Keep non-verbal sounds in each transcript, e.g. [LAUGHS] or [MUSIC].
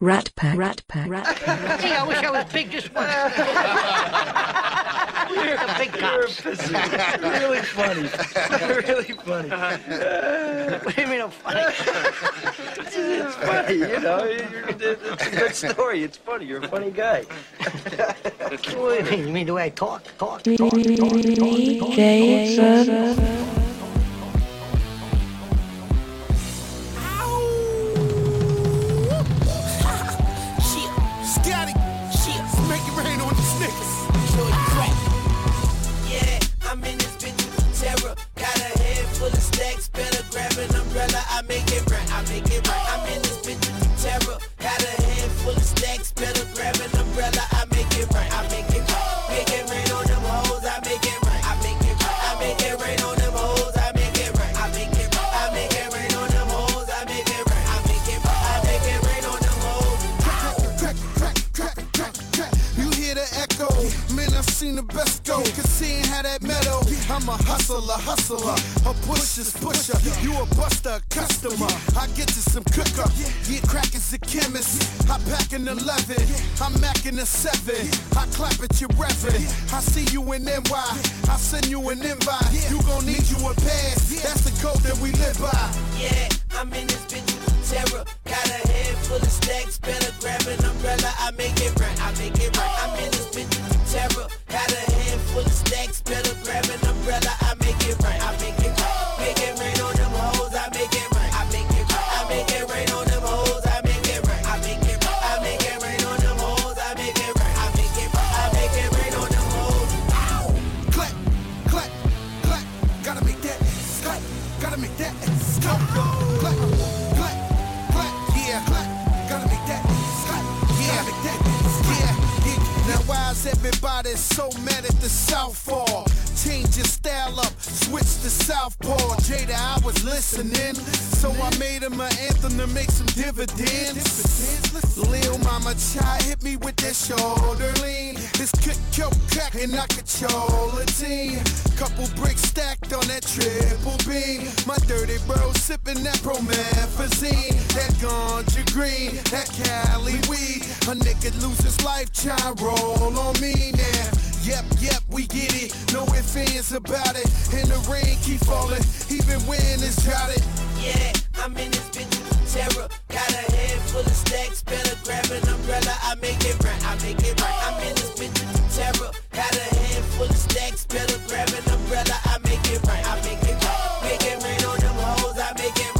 Rat Pack. Rat Pack. Rat Pack. Gee, I wish I was big just once. the big cops. really funny. really funny. What do you mean I'm funny? It's funny, you know. It's a good story. It's funny. You're a funny guy. What do you mean? You mean the way I talk? Talk? Talk? talk, talk, talk. Jason. Shit, I make it right. I'm in this bitch with terror. Got a head full of stacks, better grab an umbrella. I'm a hustler, hustler. A pusher's pusher. You a buster, customer. I get you some cook up. Yeah, crack is a chemist. I pack an 11. I'm macking a 7. I clap at your reverend. I see you in NY. I send you an invite. You gon' need you a pass. That's the code that we live by. Yeah, I'm in this bitch terror. Got a head full of stacks, better grab an umbrella. I make it right, I make it right. I'm in this bitch terror. Got a head full of stacks, better grab an umbrella. I make it right, I make it right. Make it rain on them hoes, I make it right, I make it right. I make it rain on them hoes, I make it right, I make it right. I make it rain on them hoes, I make it right, I make it right. I make it rain on them hoes. clap, clap, clap. Gotta make that clap, gotta make that clap, clap, so mad at the Southpaw? Change your style up, switch to Southpaw. Jada, I was listening, so I made him an anthem to make some dividends. Lil Mama Chai hit me with that shoulder lean. This kick, kill, crack, and I control a team. Couple bricks stacked on that triple beam. My dirty bro sipping that promethazine. That ganja green, that Cali weed. A nigga lose his life, try roll on me now. Yep, yep, we get it. No ifs, ands about it. And the rain keep falling, even when it's droughted. Yeah, I'm in this bitch with terror. Got a head full of stacks, better grab an umbrella. I make it right, I make it right. I'm in this bitch with terror. Got a head full of stacks, better grab an umbrella. I make it right, I make it right. Make it rain on them hoes, I make it right,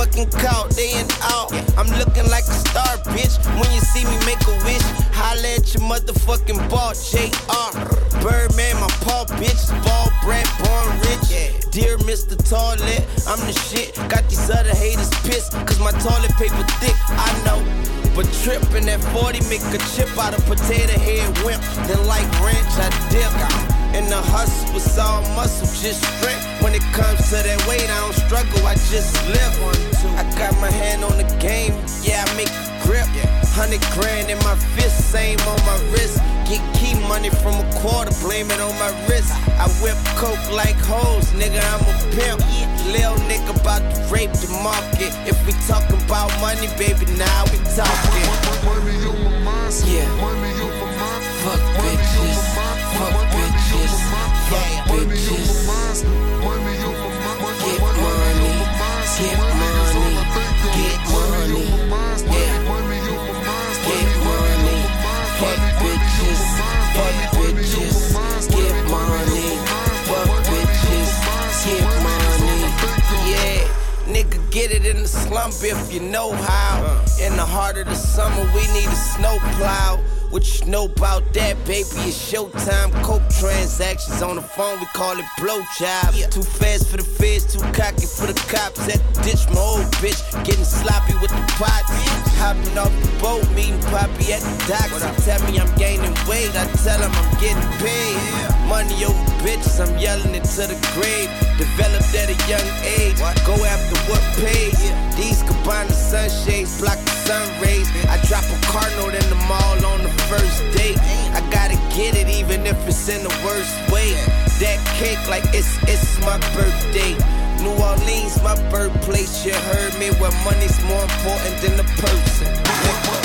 motherfucking caught, day and out. I'm looking like a star, bitch. When you see me make a wish, holla at your motherfucking ball, JR. Birdman, my paw, bitch. Ball bred, born rich. Dear Mr. Toilet, I'm the shit. Got these other haters pissed, cause my toilet paper thick, I know. But tripping at 40 make a chip out of potato head wimp. Then like ranch, I dip. And the hustle was all muscle, just strength. When it comes to that weight, I don't struggle, I just live. I got my hand on the game, yeah, I make it grip. Hundred grand in my fist, same on my wrist. Get key money from a quarter, blame it on my wrist. I whip coke like hoes, nigga, I'm a pimp. Lil nigga about to rape the market. If we talking about money, baby, now we talking. Yeah. In the slump if you know how. In the heart of the summer, we need a snow plow. What you know about that, baby? It's showtime. Coke transactions on the phone, we call it blowjob. Too fast for the feds, too cocky for the cops. At the ditch, my old bitch getting sloppy with the pots. Hopping off the boat, meeting Poppy at the docks. He tell me I'm gaining weight, I tell him I'm getting paid. Money over bitches, I'm yelling it to the grave. Developed at a young age, go after what pays. These Cabana sunshades block the sun rays. I drop a car note in the mall on the first date. I gotta get it even if it's in the worst way. That cake like it's it's my birthday. New Orleans, my birthplace. You heard me. Where money's more important than the person.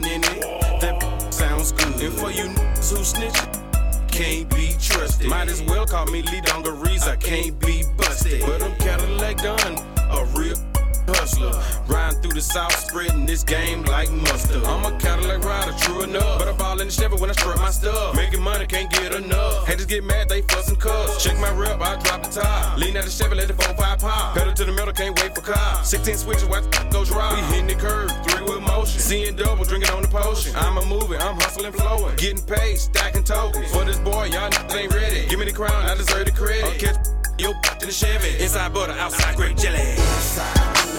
Down in it, that sounds good. And for you who snitch, can't be trusted. Might as well call me Lee Dungarees, I can't be busted. But I'm Cadillac done, a real hustler. Riding through the south, spreading this game like mustard. I'm a Cadillac rider, true enough. But I ball in the Chevy when I strut my stuff. Making money, can't get enough. Haters get mad, they fuss and cuss. Check my rep, I drop the top. Lean at the Chevy, let the 4-5 pop. Pedal to the metal, can't wait for car. 16 switches, watch the go dry. We hitting the curve, three with motion. Seeing double, drinking on the potion. I'm a movie, I'm hustling, flowing. Getting paid, stacking tokens. For this boy, y'all ain't ready. Give me the crown, I deserve the credit. I'll catch yo [LAUGHS] in the Chevy. Inside butter, outside grape jelly. Inside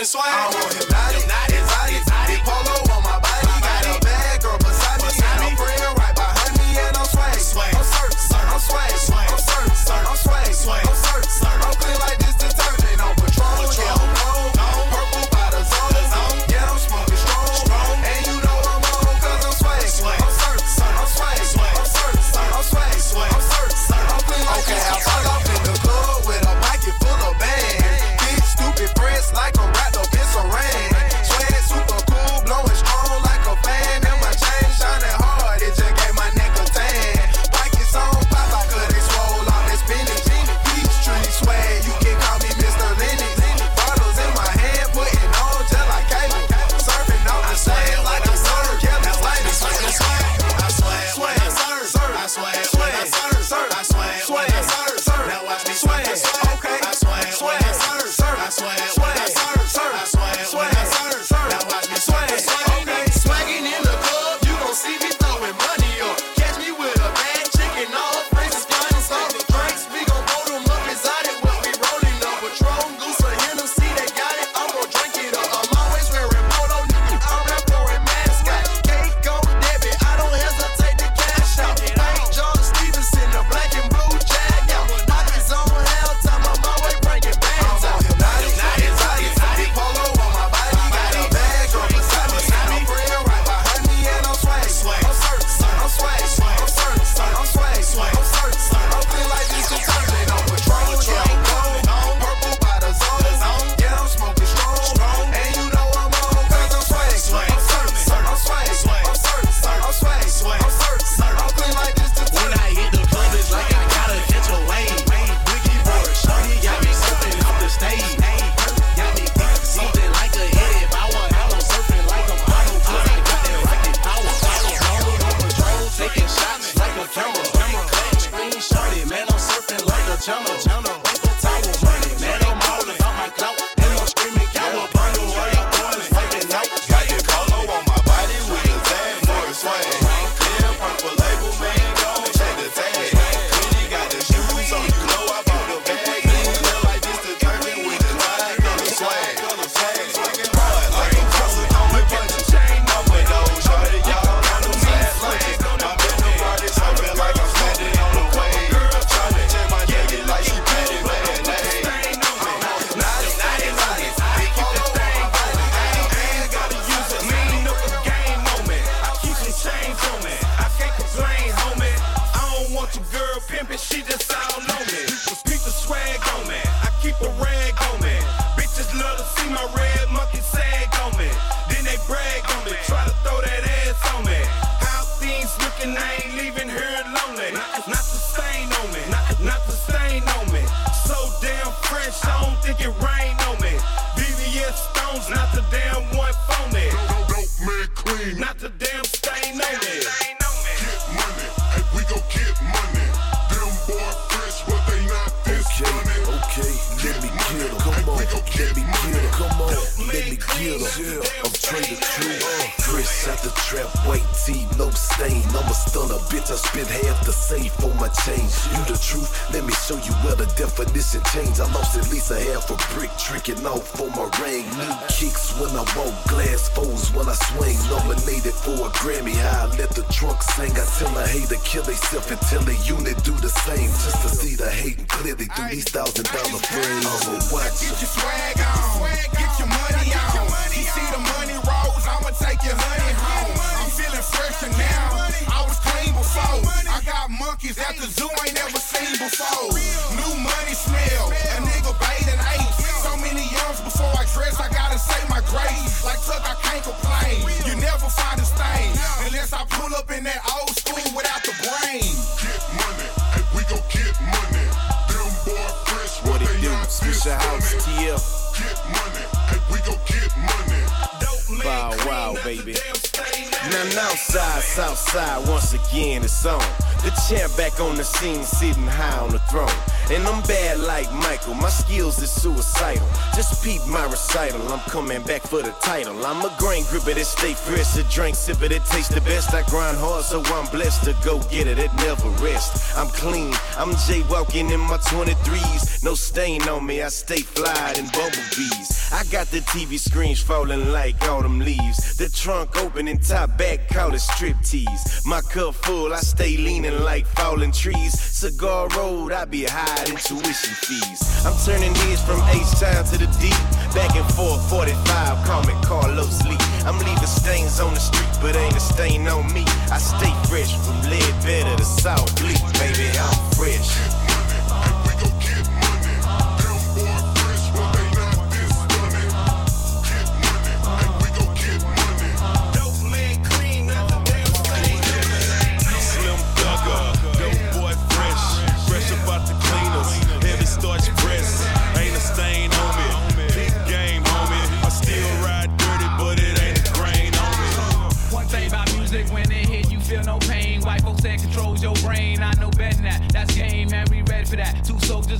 surfing swag. I want him naughty, exotic, House. Get money, hey, we get money. Bow wow, baby. Now outside, south side, once again it's on. The champ back on the scene, sitting high on the throne. And I'm bad like Michael, my skills is suicidal. Just peep my recital, I'm coming back for the title. I'm a grain gripper that stay fresh, a drink sipper that tastes the best. I grind hard, so I'm blessed to go get it, it never rest. I'm clean, I'm jaywalking in my 23s. No stain on me, I stay fly in bumblebees. I got the TV screens falling like autumn leaves. The trunk open and top back, call it striptease. My cup full, I stay leaning like falling trees. Cigar road, I be high in tuition fees. I'm turning heads from H-Town to the D. Back and forth, 45, call me Carlos Lee. I'm leaving stains on the street, but ain't a stain on me. I stay fresh from lead better to South Bleak, baby, I'm fresh.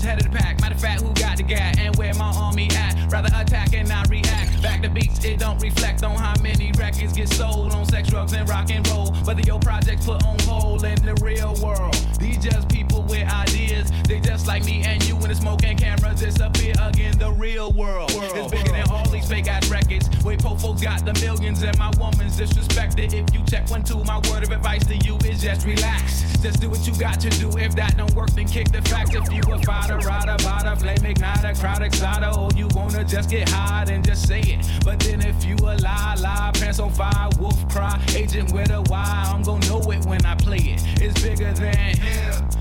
Soldiers head of the pack. Matter of fact, who got the gat and where my army at? Rather attack and not react. Back to beats, it don't reflect on how many records get sold on sex, drugs, and rock and roll. Whether your projects put on hold in the real world. These just people with ideas. They just like me and you when the smoke and cameras disappear again. The real world is bigger than all these fake ass records. Wait, po folks got the millions and my woman's disrespected. If you check one, two, my word of advice to you is just relax. Just do what you got to do. If that don't work, then kick the facts. If you a fighter, rider, bada, flame igniter, crowd exciter, or you wanna just get high and just say it. But then if you a lie, lie, pants on fire, wolf cry, agent with a why, I'm gonna know it when I play it. It's bigger than hip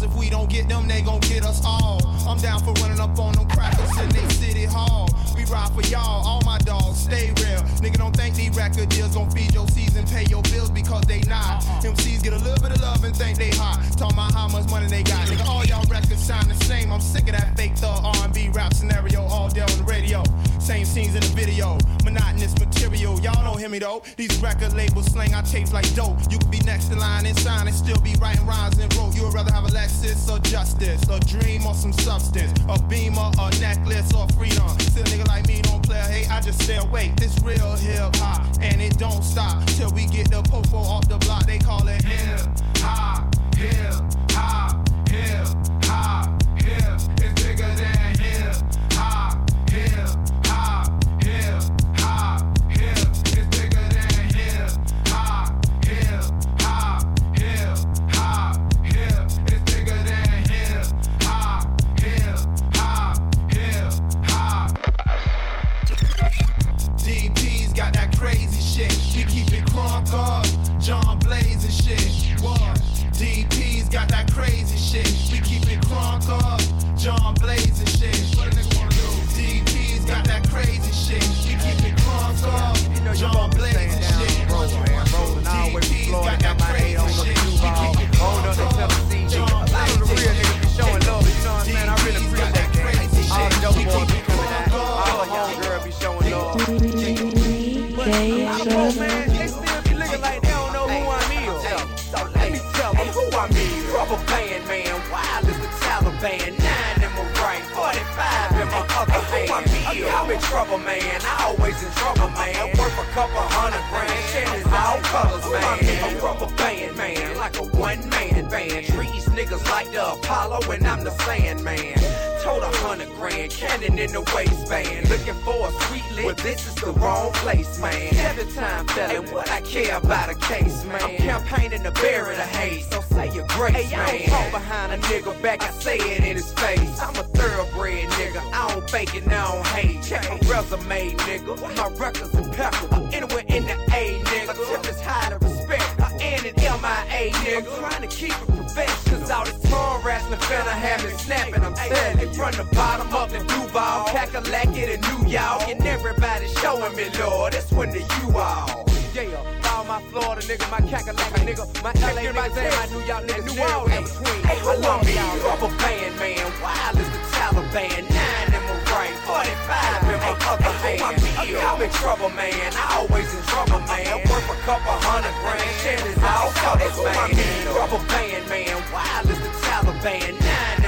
If we don't get them, they gon' get us all. I'm down for running up on them crackers in they city hall. Ride for y'all, all my dogs, stay real. Nigga, don't think these record deals gon' feed your season, pay your bills because they not. Uh-uh. MCs get a little bit of love and think they hot. Talking about how much money they got. Nigga, all y'all records sound the same. I'm sick of that fake thug R&B rap scenario all day on the radio. Same scenes in the video, monotonous material. Y'all don't hear me though. These record labels slang our tapes like dope. You could be next in line and sign and still be writing rhymes and roll. You would rather have a Lexus or justice, a dream or some substance, a beamer, a necklace or freedom. Still nigga like me don't play a hate. I just stay awake. This real hip hop and it don't stop till we get the popo off the block. They call it hip hop, hip Rubber band man, wild as the Taliban. Nine in my right, 45 in my other hand. I'm in trouble, man. I always in trouble, man. Worth a couple hundred grand. Shit is all colors, man. A rubber band man, like a one man band. Treat these niggas like the Apollo and I'm the Sandman. Told a hundred grand, cannon in the waistband. Looking for a sweet lick, but this is the wrong place, man. Every time, fella, and what I care about a case, man. I'm campaigning to bury the hate, so say your grace, hey, man. I don't talk behind a nigga back, I say it in his face. I'm a thoroughbred nigga, I don't fake it, I don't hate. Check my resume, nigga. My records impeccable. Anywhere in the A, nigga. Tip is high to respect. I N and MIA, nigga. I'm trying to keep it professional. Cause all this tongue wrestling finna have me snapping. I'm you. From the bottom up to Duval, Kakalaki to New York. And everybody showing me, Lord. It's when the you all. Yeah, my Florida nigga, my Kakalaki nigga, my LA nigga, say my New York nigga, New Orleans between. Hey, I love me, rubber band man, wild as the Taliban, nine in my right, 45 in my other I'm in trouble, man, I always in trouble, man. Worth a couple hundred grand, shit is all colors, man. Rubber band man, wild as the Taliban, nine in my right,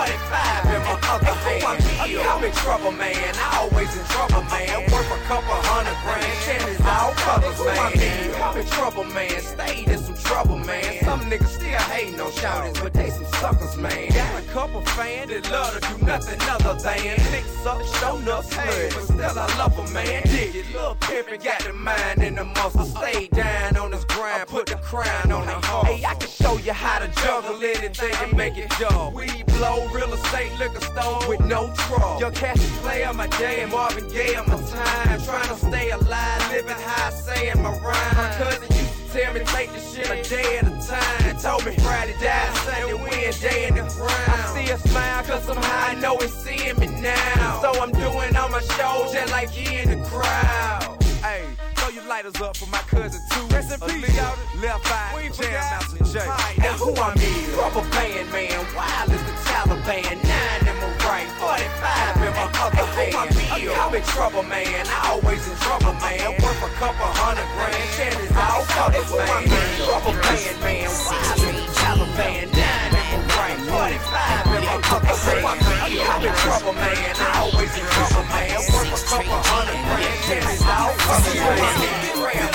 45 in my other hand. I'm in trouble, man, I always in trouble, man. Worth a couple hundred grand, is all colors, man. I'm in trouble, man, stayed in some trouble, man. Some niggas still hating on shouters, but they some suckers, man. Got a couple fans that love to do nothing other than fix up, show enough hey, but still I love a man. Dig it, little pimpin' got the mind and the muscle. Stay down on his grind, put the crown on the heart. Hey, I can show you how to juggle anything and make it dull. We blow real estate liquor store with no trouble. Your cash is player, my day, and Marvin Gaye on my time. Trying to stay alive, living high, saying my rhyme. My cousin used to tell me take this shit a day at a time. Told me Friday, die Sunday, win day in the ground. I see a smile, cause somehow I know it's seeing me now. So I'm doing all my shows just like he in the crowd. Hey, throw your lighters up for my cousin too. Rest in peace. Left eye, Jam Master Jay. Now who I mean? Rubber band man, wild as the Taliban. Nine in my right, 45 in my other hand. I'm in trouble, man. I always in trouble, man. Worth a couple hundred grand. Is all colors, man. Rubber band man, wild as the Taliban. Nine in my right, 45 in my other hand. I'm in trouble, man. I always in trouble, man. Worth a couple hundred grand. Is all colors, man.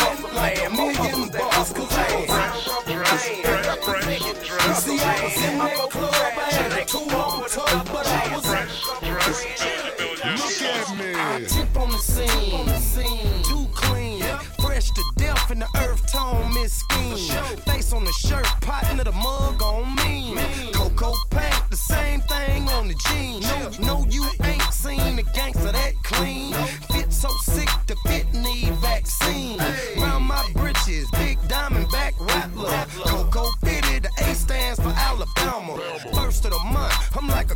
Hustle, man. More hustles than hustle, man. See, I was in that club, but I was Look at me. I tip on the scene, too clean, fresh to death in the earth tone, Miss Scheme. Face on the shirt, partner the mug on me. Cocoa paint, the same thing on the jeans. No, no, you ain't seen a gangster that clean. So sick, the fit need vaccine. Round my britches, big diamond back rattler. Cocoa fitted, the A stands for Alabama. First of the month, I'm like a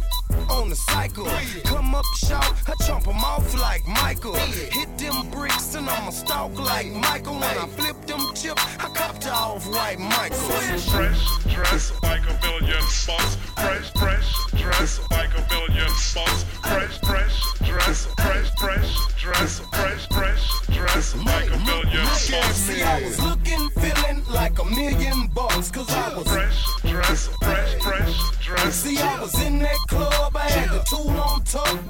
on the cycle. Come up shout, I chomp 'em off like Michael. Hit them bricks and I'ma stalk like Michael. When I flip them chips, I copped off white Michael. Fresh dress like a million bucks. Fresh, fresh dress like a million bucks. See, I was looking, feeling like a million bucks. Cause I was fresh dress, fresh, fresh dress. See, I was in that club, I had the tool on top,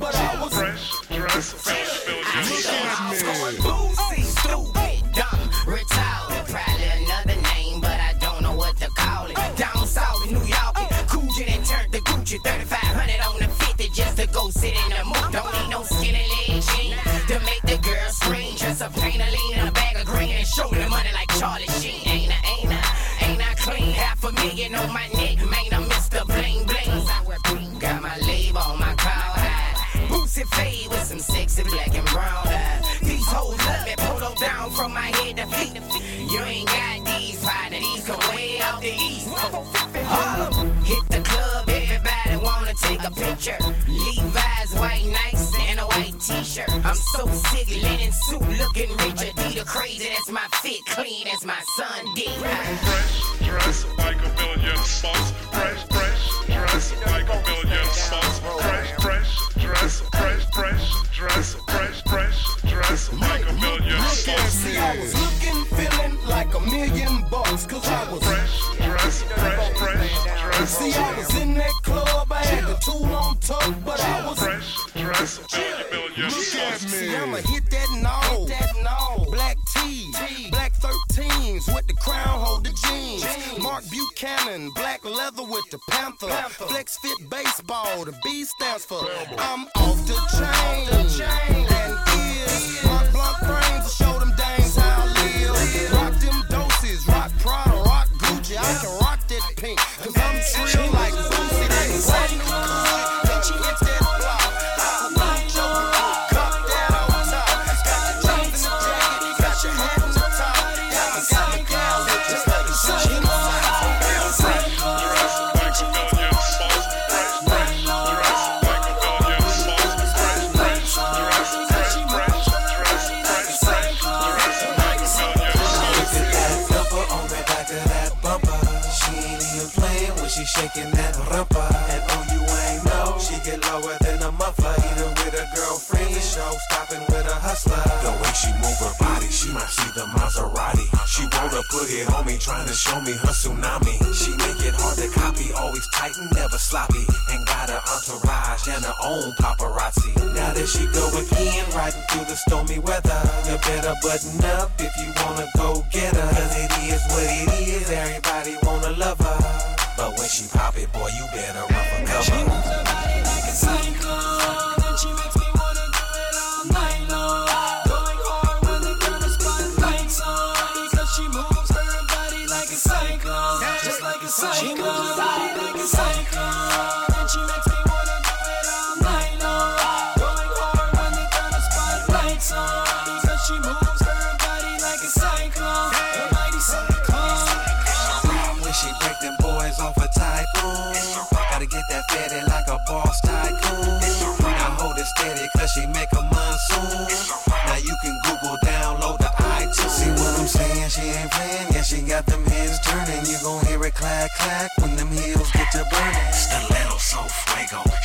button up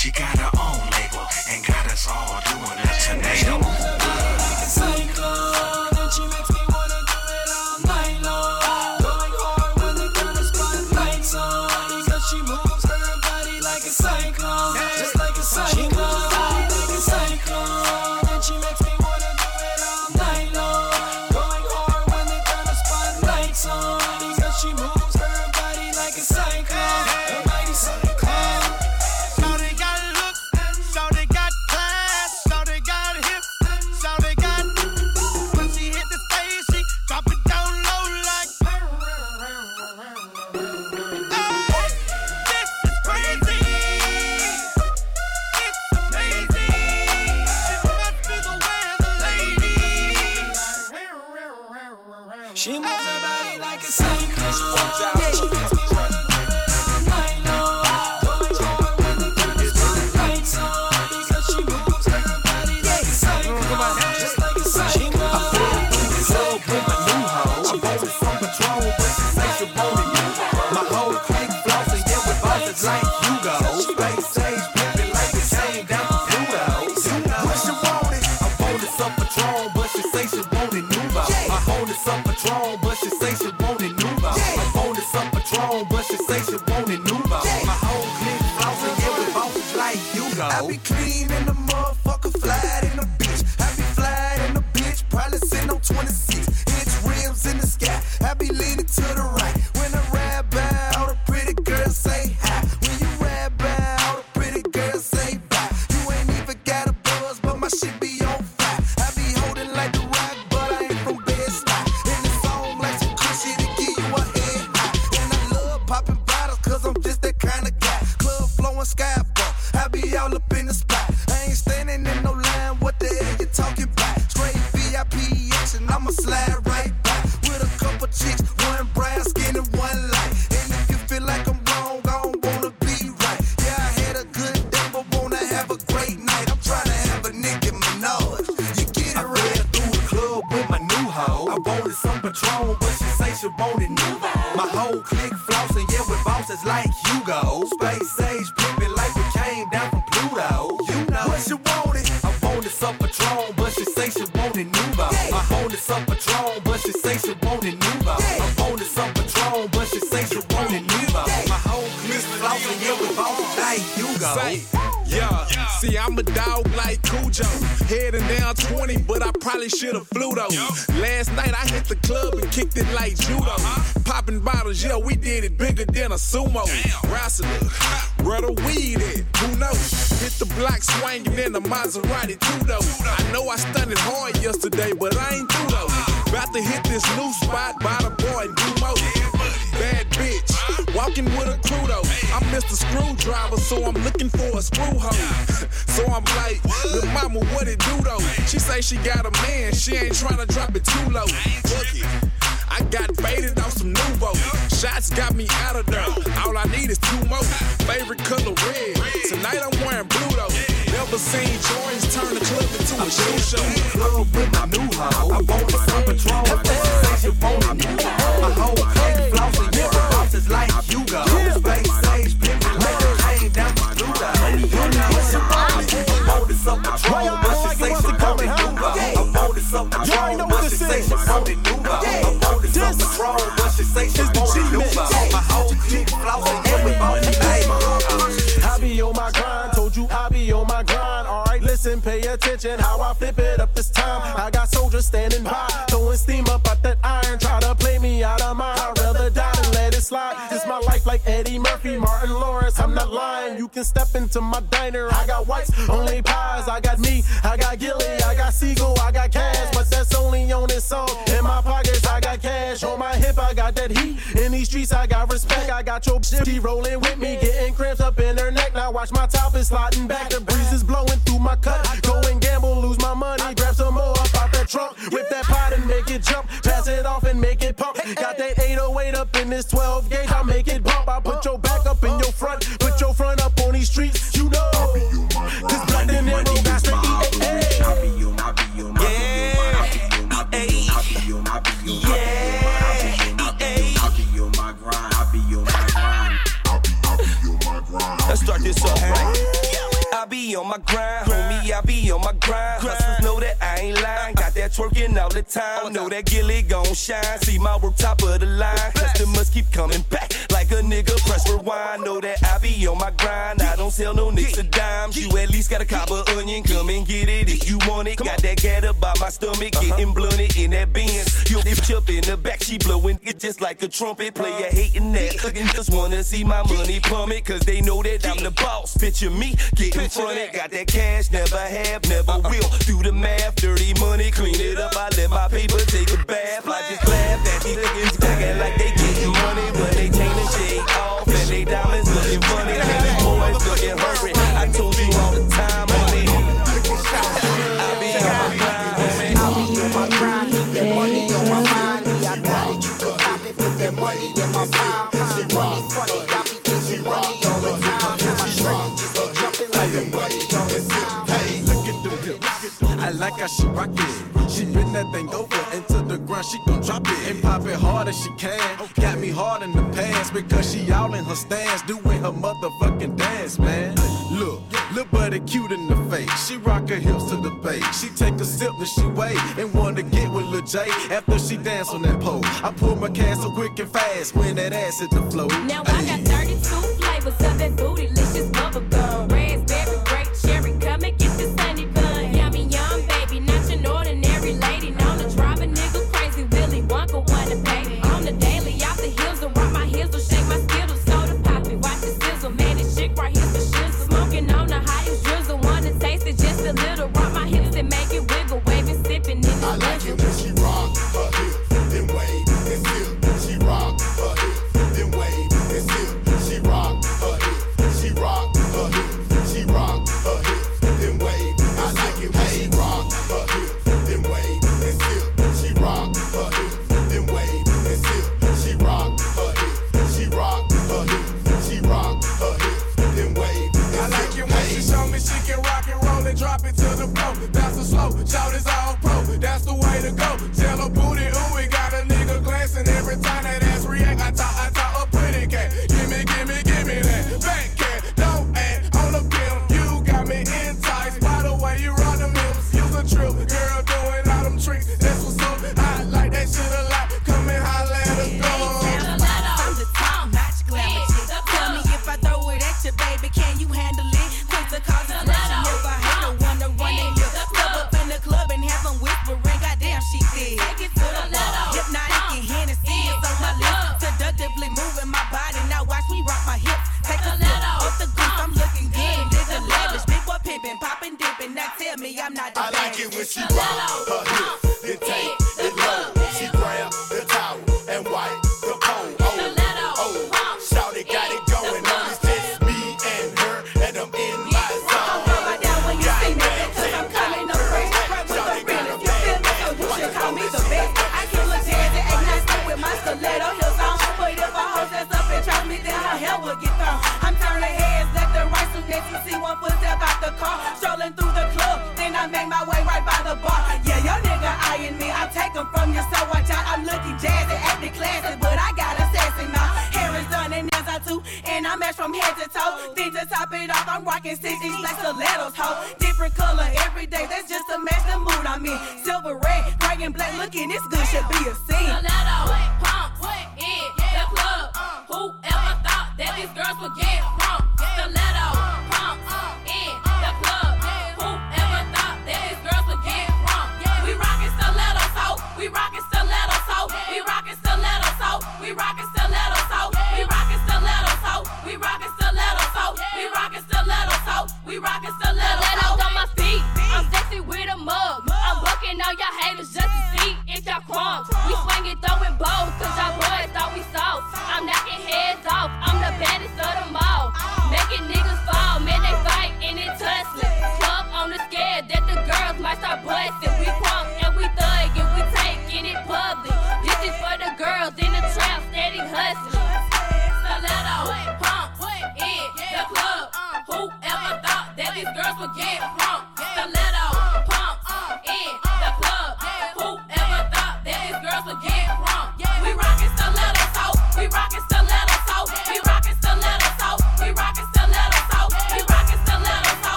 she got probably should've flew though. Last night I hit the club and kicked it like judo. Popping bottles, yeah, we did it bigger than a sumo. Wrestler, where the weed at? Who knows? Hit the block swinging in the Maserati two though. I'm Mr. Screwdriver, so I'm looking for a screw hole. [LAUGHS] So I'm like, little mama, what it do though? She say she got a man, she ain't tryna drop it too low. Fuck it. I got faded off some Nuvo. Shots got me out of there. All I need is two more. Favorite color red. Tonight I'm wearing blue though. Never seen Jordans turn the club into a shoe show. Club with my new hoe. I wanted some she say she wanted Nuvo. My whole yeah, with bosses like I wanted some Patron, but she say she wanted Nuvo. I wanted some Patron, but she say she wanted Nuvo. I wanted some Patron, but she say she wanted Nuvo. My whole clique flossing, yeah, with bosses like I be on my grind, told you I be on my grind. Alright, listen, pay attention. How I flip can step into my diner. I got whites, only pies. I got me, I got Gilly, I got Seagull, I got cash. But that's only on this song. In my pockets, I got cash. On my hip, I got that heat. In these streets, I got respect. I got your shitty rolling with me, getting cramps up in her neck. Now watch my top is sliding back. The breeze is blowing through my cut. Go and gamble, lose my money. Grab some more up out that trunk. Whip that pot and make it jump. Pass it off and make it pump. Got that 808 up in this 12 gauge. I make it bump. I put your back up in your front. Your front grind, homie. I be on my grind. Hustlers know that I ain't lying. Got that twerking all the time. Know that gilly gon' shine. See my work top of the line. Customers keep coming back like a nigga press rewind. Know that I be on my grind. I don't sell no nicks or dimes. You at least got a copper onion. Come and get it if you want it. Got that gat up by my stomach. Getting blunted in that Benz. Lift up in the back. She blowing it just like a trumpet. Player hating that. Cooking just wanna see my money plummet. Cause they know that I'm the boss. Picture me getting fronted. Got that cash, never have, never uh-uh. will. Do the math, dirty money, clean it up. I let my paper take a bath. I just laugh at these niggas acting like they getting money but they chain and shade off and they diamonds looking funny. I she rock it. She bend that thing over into the ground. She gon' drop it and pop it hard as she can. Got me hard in the pants because she all in her stance, doing her motherfucking dance, man. Look, look buddy cute in the face. She rock her hips to the bass. She take a sip and she wait and wanna get with Lil J after she dance on that pole. I pull my cash so quick and fast when that ass hit the floor. Now I got 32 flavors of that bootylicious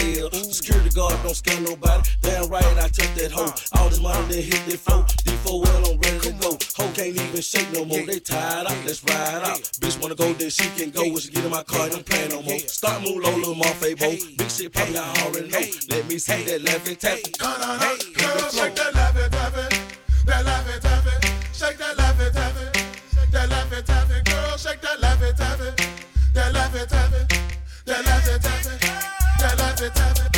tail. Security guard don't scare nobody. Damn right, I took that hoe. All this money they hit that foe. D4 well, I'm ready to go. Hoe can't even shake no more. They tired up, let's ride out. Bitch wanna go, then she can go. When she get in my car, don't play no more. Start move low, little Marfa bo. Big shit pop, y'all already. Let me see that Laffy Taffy. Come on, come on, shake that laughing laughing, That laughing. every time.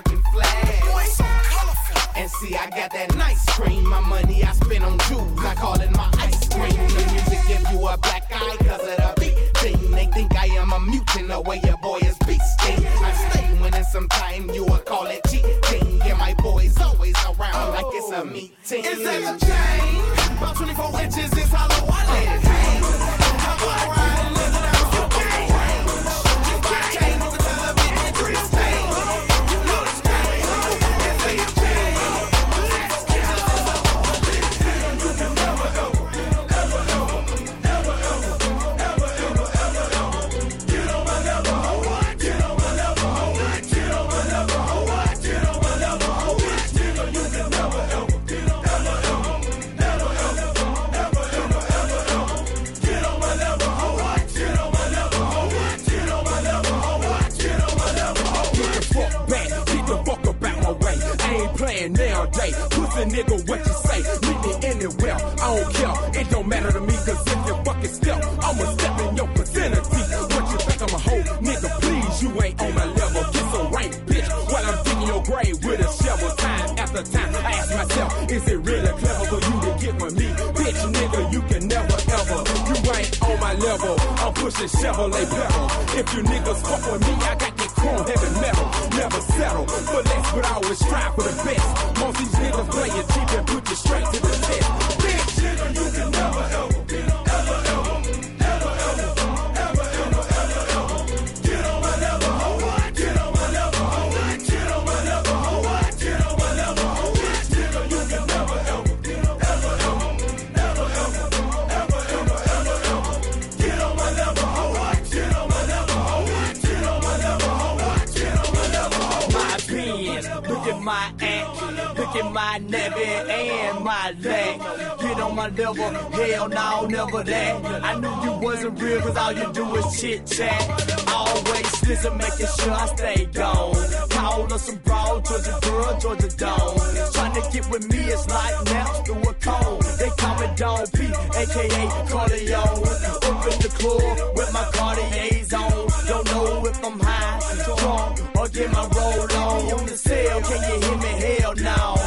American flag. Boy, so colorful. And see, I got that nice cream. My money I spend on jewels. I call it my ice cream. The music give you a black eye cause of the beat thing. They think I am a mutant the way your boy is beasting. I stay winning sometime, you will call it cheating. Yeah, my boy's always around like it's a oh. meeting. Is that a chain? About 24 inches is hollow, I let it hang. About Pussy nigga, what you say? Meet me anywhere, I don't care. It don't matter to me, cause if you fucking step, I'ma step in your vicinity. What you think I'm a hoe? Nigga, please, you ain't on my level. Get some rank, bitch, while I'm digging your grave with a shovel. Time after time, I ask myself, is it really clever for you to get with me? Bitch, nigga, you can never ever. You ain't on my level. I'm pushing Chevrolet pedal. If you niggas fuck with me, I got that chrome heavy metal. Never settle for less, but I always strive for the best. Most these niggas play you cheap and put you straight to the test. Bitch, nigga, you can never ever be. Ever, ever, ever, ever, ever, ever, ever, ever. Get on my level, what? Get on my level, what? Get on my level, what? Get on my level, ho, what? Nigga, you can never ever be. Ever, ever, ever, ever, ever, ever, ever, ever. Get on my level, what? Get on my level, what? Get on my level, what? Get on my level, what? my opinions. Look at my act, at my navy and my leg. Get on my level, hell no, never that. I knew you wasn't real cause all you do is chit chat. Always listen, making sure I stay gone. Call some broad, Georgia girl, Georgia Dome. Trying to get with me, it's like naps through a cone. They call me Don P, aka Corleone. Up in the club with my Cartier's on. Don't know if I'm high, drunk, or get my roll on. On the cell, can you hear me? Hell no.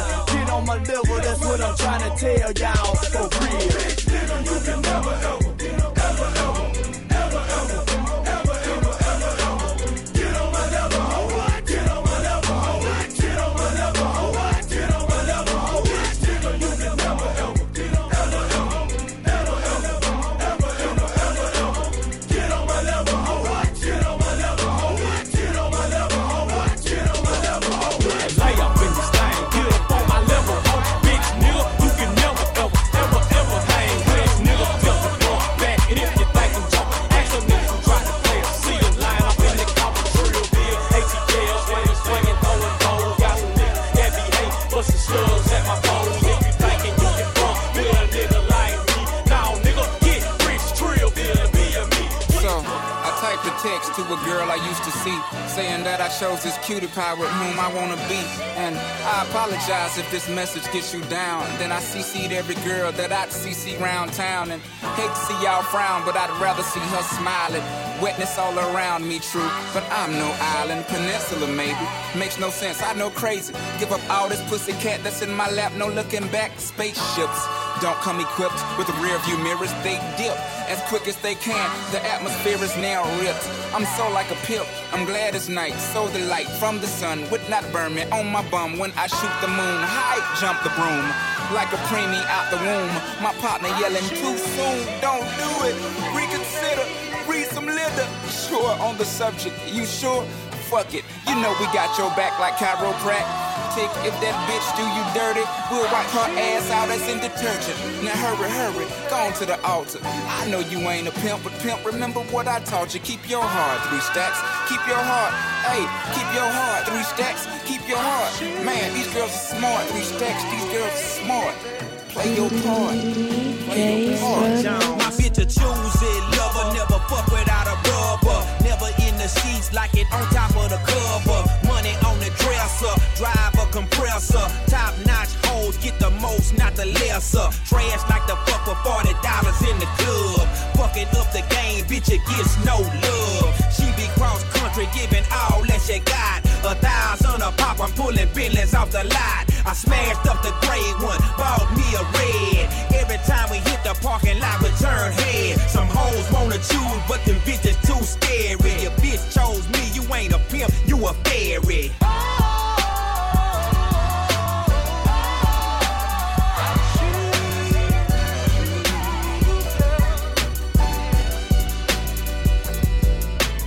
Level, that's what I'm trying to tell y'all. For real. You can never ever, ever, I used to see, saying that I chose this cutie pie with whom I wanna be. And I apologize if this message gets you down. Then I CC'd every girl that I'd CC round town. And hate to see y'all frown, but I'd rather see her smiling. Wetness all around me, true. But I'm no island, peninsula maybe. Makes no sense, I know crazy. Give up all this pussy cat that's in my lap, no looking back. Spaceships don't come equipped with rear view mirrors, they dip as quick as they can. The atmosphere is now ripped. I'm so like a pimp. I'm glad it's night. So the light from the sun would not burn me on my bum when I shoot the moon. High jump the broom like a preemie out the womb. My partner yelling too soon. Don't do it. Reconsider. Read some litter. Sure on the subject. You sure? Fuck it. You know we got your back like chiropractic. If that bitch do you dirty, we'll wipe her ass out as in detergent. Now hurry, hurry, go on to the altar. I know you ain't a pimp, but pimp, remember what I taught you. Keep your heart, three stacks. Keep your heart, hey, keep your heart, three stacks. Keep your heart. Man, these girls are smart, three stacks. These girls are smart. Play your part. Play your part. My bitch lover, never fuck without a rubber. Never in the sheets like it on top of the cover. Money on the dresser, drive a compressor. Top notch hoes get the most, not the lesser. Trash like the fuck for forty dollars in the club. Fucking up the game, bitch, it gets no love. She be cross country, giving all that she got. A thousand a pop, I'm pulling billions off the lot. I smashed up the gray one, bought me a red. Every time we hit the parking lot, we turn head. Some hoes wanna choose, but them bitches too scary. Your bitch chose me, you ain't a pimp, you a fairy.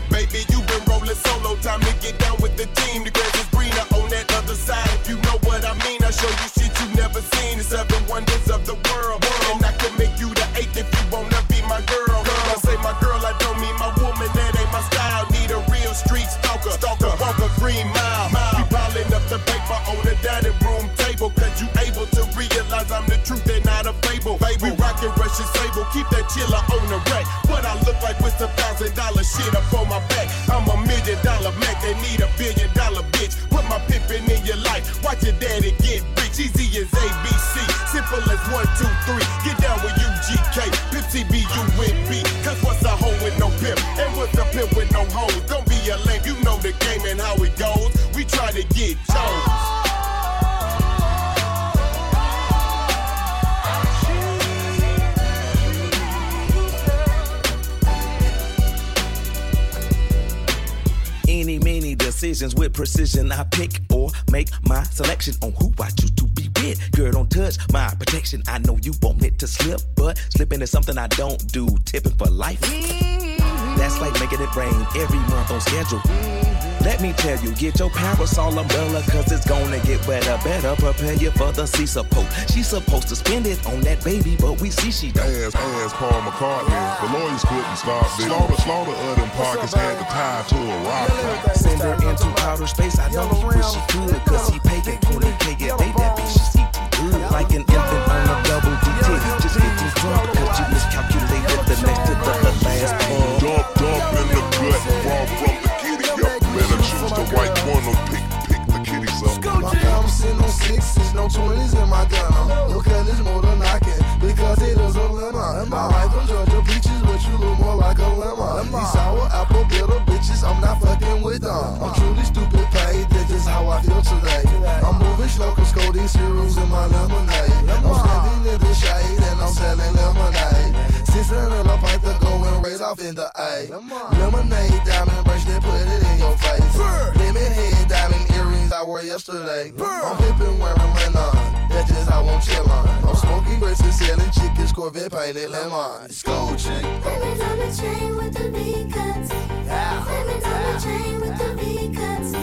Baby, you been rolling solo. Time to get down with the team. The grass is greener on that other side. If you know what I mean, I show you shit you never seen. The seven wonders of the world. And I can make you the eighth if you wanna be my girl. I say my girl, I don't mean my woman. That ain't my style. Need a real street stalker. Stalker, a green mile. We piling up the paper on the dining room table. Cause you able to realize I'm the truth and not a fable. We rockin' Russian sable. Keep that chiller on the rack. What I look like with some thousand dollar shit up on my back. Dollar Mac. They need a billion dollar bitch. Put my pimpin' in your life. Watch your daddy get rich. Easy as ABC. Simple as one, two, three. Get down with UGK. Pimp TBU with B. Cause what's a hoe with no pimp? And what's a pimp with no hoes? Don't be a lame. You know the game and how it goes. We try to get Jones. Decisions with precision. I pick or make my selection on who I choose to be with. Girl, don't touch my protection. I know you want it to slip, but slipping is something I don't do. Tipping for life. That's like making it rain every month on schedule. Let me tell you, get your parasol umbrella, cause it's gonna get wetter. Better prepare you for the sea support. She's supposed to spend it on that baby, but we see she don't. Ass, ass Paul McCartney. The lawyers couldn't stop this. Slaughter, slaughter of them pockets had to tie to a rock. Send her into outer space. I know he wish she could, cause he paying 20k a day. That bitch is eating good. Like an infant on a double D titty. Just getting drunk, cause you miscalculated the next to the, Long 20s in my denim, no gun more than I can because it is a lemon. My wife from Georgia peaches, but you look more like a lemon. These sour apple bitter bitches, I'm not fucking with them. I'm truly stupid paid. This is how I feel today. I'm moving slow cause Cody cereals in my lemonade. I'm standing in the shade and I'm selling lemonade. Six hundred a pint to go and raise off in the A. Lemonade diamond brush, then put it in your face. Lemon diamond. I wore yesterday. I'm pimping wearing Lennon. That's just how I'm chillin'. I'm smoking bracelets, selling chickens, Corvette painted lemon. School chick. Diamonds on the chain with the V cuts. Diamonds on the chain with the V cuts.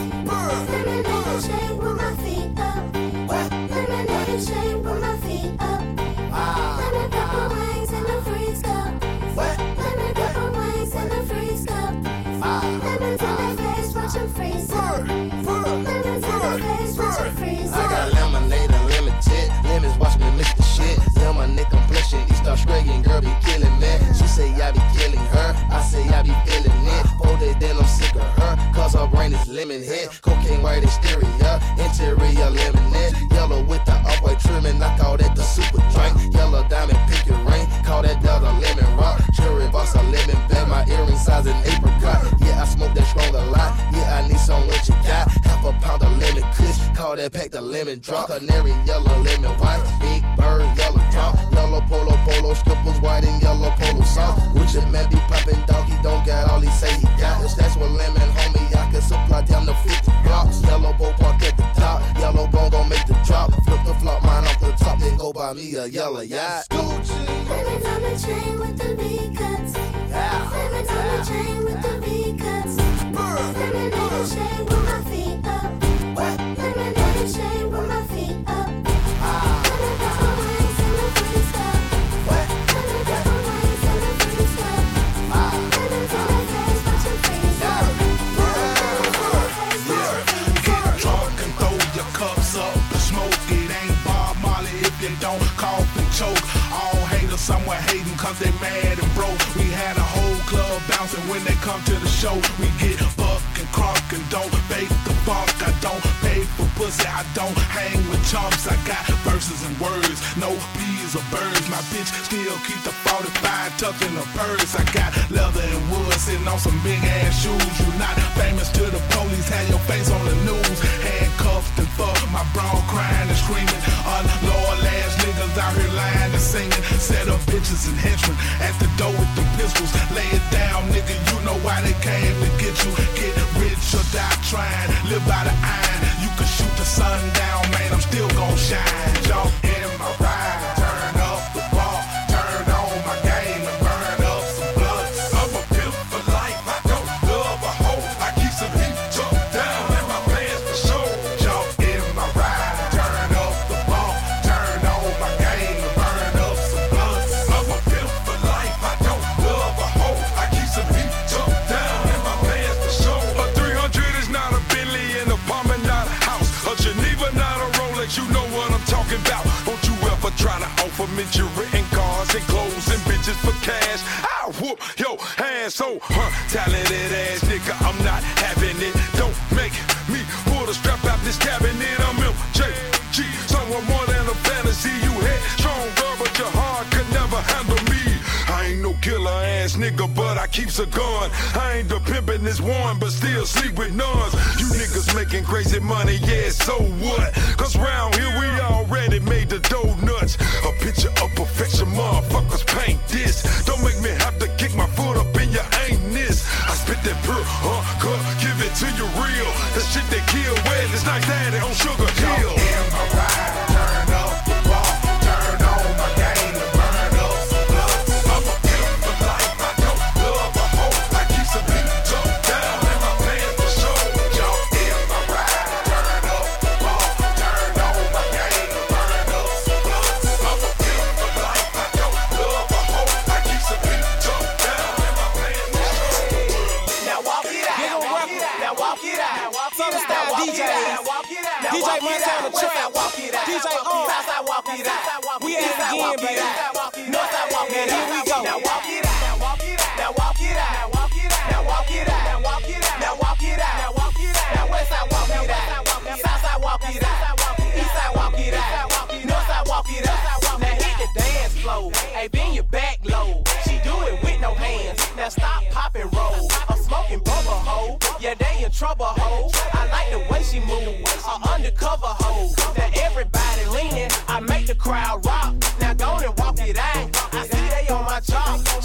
Lemonade with my feet up. Lemonade chain with my Australian girl be killing me. She say I be killing her. I say I be feeling it. They then I'm sick of her. Cause her brain is lemon head. Cocaine white exterior. Interior lemonade. Yellow with the up white trimming. I call that the super drink. Yellow diamond, pick your ring. Call that Delta lemon Cherry boss a lemon bag. My earring size an apricot. Yeah, I smoke that strong a lot. Yeah, I need some what you got. Half a pound of lemon kush. Call that pack the lemon drop. Canary yellow, lemon white. Big bird, yellow drop. Yellow polo, polo, skippers, white and yellow polo sauce. Which it man be popping dog, he don't got all he say he got. That's what lemon, homie, I can supply down the 50 blocks. Yellow bow park at the top. Yellow bone gon' make the drop. Flip the flop then go buy me a yellow yacht. Lemons on the chain with the V cuts. Lemons on the chain with the V cuts. Lemonade chain with don't cough and choke. All haters somewhere hating cause they mad and broke. We had a whole club bouncing when they come to the show. We get buck and crunk and don't bake the funk. I don't pay for pussy, I don't hang with chumps. I got verses and words, no peas or birds. My bitch still keep the 45 tucked in her purse. I got leather and wood sitting on some big ass shoes. You not famous to the police, had your face on the news. Handcuffed and fucked, my brown crying and screaming. Unloyal ass niggas out here lying and singing. Set up bitches and henchmen at the door with the pistols. Lay it down, nigga. You know why they came to get you. Get rich or die trying. Live by the iron. You can shoot the sun down, man. I'm still gon' shine. Jump in my talented ass nigga, I'm not having it. Don't make me pull the strap out this cabinet. I'm MJG, someone more than a fantasy. You had strong girl, but your heart could never handle me. I ain't no killer ass nigga, but I keeps a gun. I ain't the pimpin' this one, but still sleep with nuns. You niggas making crazy money, yeah, so what? Cause round here we already made the dough nuts. A picture of perfection, motherfuckers paint this. Don't make me Uncut, give it to you real. The shit that kill wet, it's like that on Sugar Hill. Now walk it out. Now walk it out. Now walk it out. Now walk it out. Now walk it out. Now walk walk it out. Now walk it out. Now walk it out. Eastside walk it out. Now hit the dance floor. Hey, bend your back low. She do it with no hands. Now stop, pop and roll. I'm smoking bubble hoe. Yeah, they in trouble hoe. I like the way she move. A undercover hoe. Now everybody leaning. I make the crowd rock. Now go and walk it out. Job.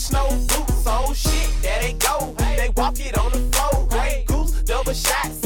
Snow boots. Oh shit, there they go. They walk it on the floor. Grey goose, double shots,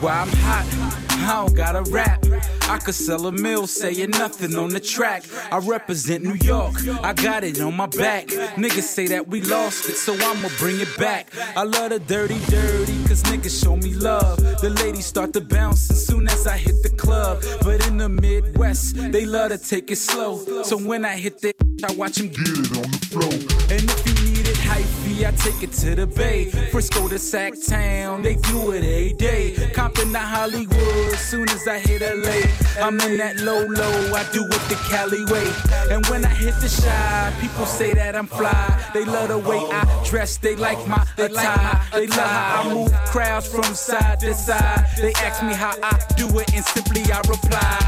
why I'm hot. I don't gotta rap. I could sell a mill saying nothing on the track. I represent New York. I got it on my back. Niggas say that we lost it, so I'ma bring it back. I love the dirty, dirty, cause niggas show me love. The ladies start to bounce as soon as I hit the club. But the Midwest, they love to take it slow. So when I hit the, I watch them get it on the floor. And if you need it hyphy, I take it to the Bay. Frisco to Sac Town, they do it a day. Compton to Hollywood, soon as I hit LA. I'm in that low low, I do it the Cali way. And when I hit the Chi, people say that I'm fly. They love the way I dress, they like my attire. They love how I move crowds from side to side. They ask me how I do it, and simply I reply.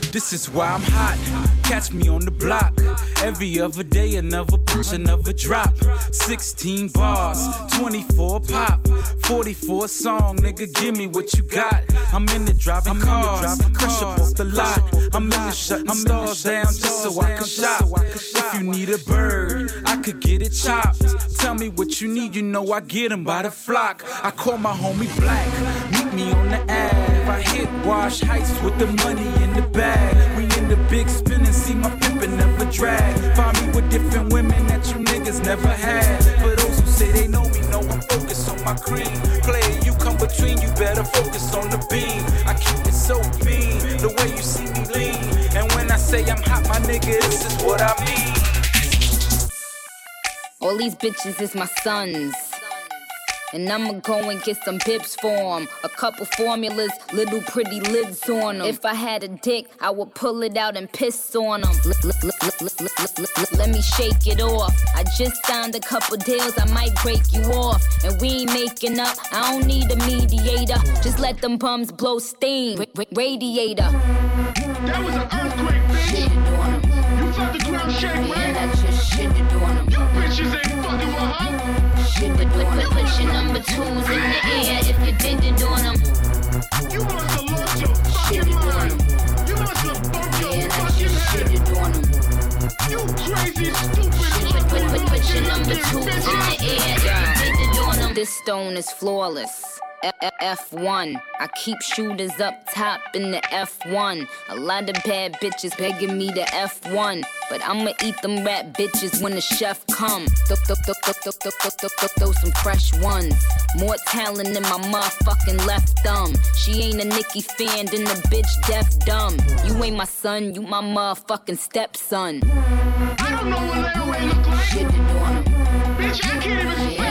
This is why I'm hot. Catch me on the block. Every other day, another push, another drop. 16 bars, 24 pop, 44 song. Nigga, give me what you got. I'm in the driving cars, crush up off the lot. I'm in the shutting stars down just so I can shop. If you need a bird, I could get it chopped. Tell me what you need, you know I get 'em by the flock. I call my homie Black, meet me on the Ave. I hit Wash Heights with the money in the bag. We in the big spin and see my pimpin' never drag. Find me with different women that you niggas never had. For those who say they know me, know I'm focused on my cream. Play, you come between, you better focus on the beam. I keep it so mean, the way you see me lean. And when I say I'm hot, my nigga, this is what I mean. All these bitches is my sons. And I'ma go and get some pips for 'em. A couple formulas, little pretty lids on 'em. If I had a dick, I would pull it out and piss on 'em. Let me shake it off. I just signed a couple deals, I might break you off. And we ain't making up, I don't need a mediator. Just let them bums blow steam. Ra- ra- radiator. That was an earthquake, bitch. You felt the ground shake, right? You bitches ain't fucking with her. Put, your number twos in the air if you did it on 'em. You must have lost your fucking mind. You must have bumped your fucking head. You crazy, stupid, Put, put, put, put your number twos in the air if you did it on 'em. This stone is flawless. F1. I keep shooters up top in the F1. A lot of bad bitches begging me to F1. But I'ma eat them rat bitches when the chef come. Throw, throw, throw, throw, throw, throw, throw, throw some fresh ones. More talent in my motherfucking left thumb. She ain't a Nicki fan, then the bitch deaf dumb. You ain't my son, you my motherfucking stepson. I don't know what Larry look like. Bitch, I can't even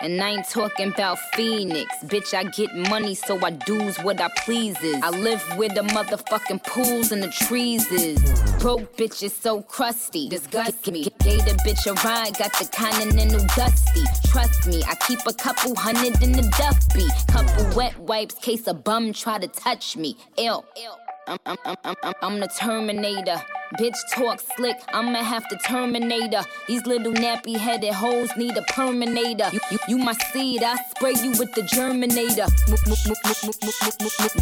And I ain't talking about Phoenix. Bitch, I get money, so I do's what I pleases. I live where the motherfucking pools and the trees is. Broke bitches so crusty. Disgust me. Gave the bitch a ride, got the continental dusty. Trust me, I keep a couple hundred in the duffy. Couple wet wipes, case a bum try to touch me. Ill. I'm, I'm, I'm, I'm- I'm the Terminator. Bitch talk slick, I'ma have to terminator. These little nappy headed hoes need a perminator. You, you, you my seed, I spray you with the germinator.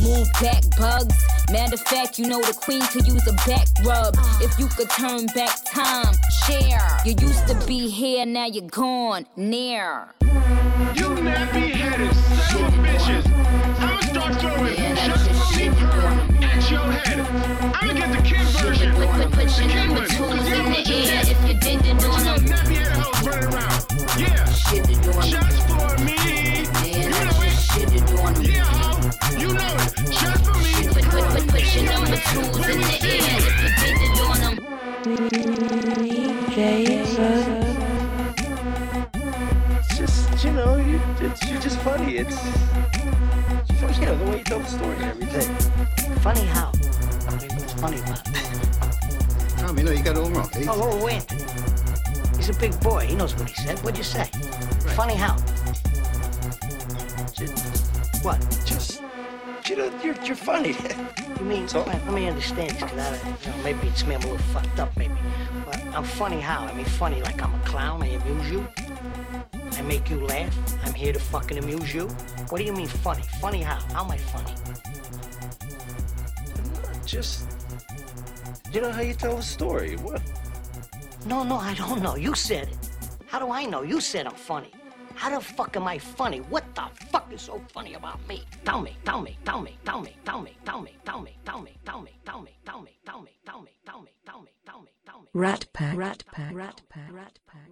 Move, back, bugs. Matter of fact, you know the queen could use a back rub. If you could turn back time, Cher. You used to be here, now you're gone, near. You nappy headed son bitches. I'ma start throwing just for me, at your head. I'ma get the kid version. The kid one. Cause y'all want your kid. If you did it What's up, nappy headed hoes running around? Yeah. Shots for me. You know it. Yeah, ho. You know it. Shots for me. Put, put, put, put your number twos in the air if you did it on them. It's just, you know, you, it's, you're just funny. It's, it's funny, you know, the way you tell the story and everything. Funny how? I funny about it? Tommy, no, you got it all wrong. eh? Oh, oh, Anthony. He's a big boy. He knows what he said. What'd you say? Funny how? What? Just, you know, you're, you're funny. You mean, let, let me understand this, because I, you know, maybe it's me, I'm a little fucked up, maybe. But I'm funny how? I mean, funny like I'm a clown, I amuse you. I make you laugh. I'm here to fucking amuse you. What do you mean funny? Funny how? How am I funny? Just, you know how you tell a story. What? No, no, I don't know. You said it. How do I know? You said I'm funny. How the fuck am I funny? What the fuck is so funny about me? Tell me, tell me, tell me, tell me, tell me, tell me, tell me, tell me, tell me, tell me, tell me, tell me, tell me, tell me, tell me, tell me, tell me. Rat Pack. Rat Pack. Rat Pack. Rat Pack.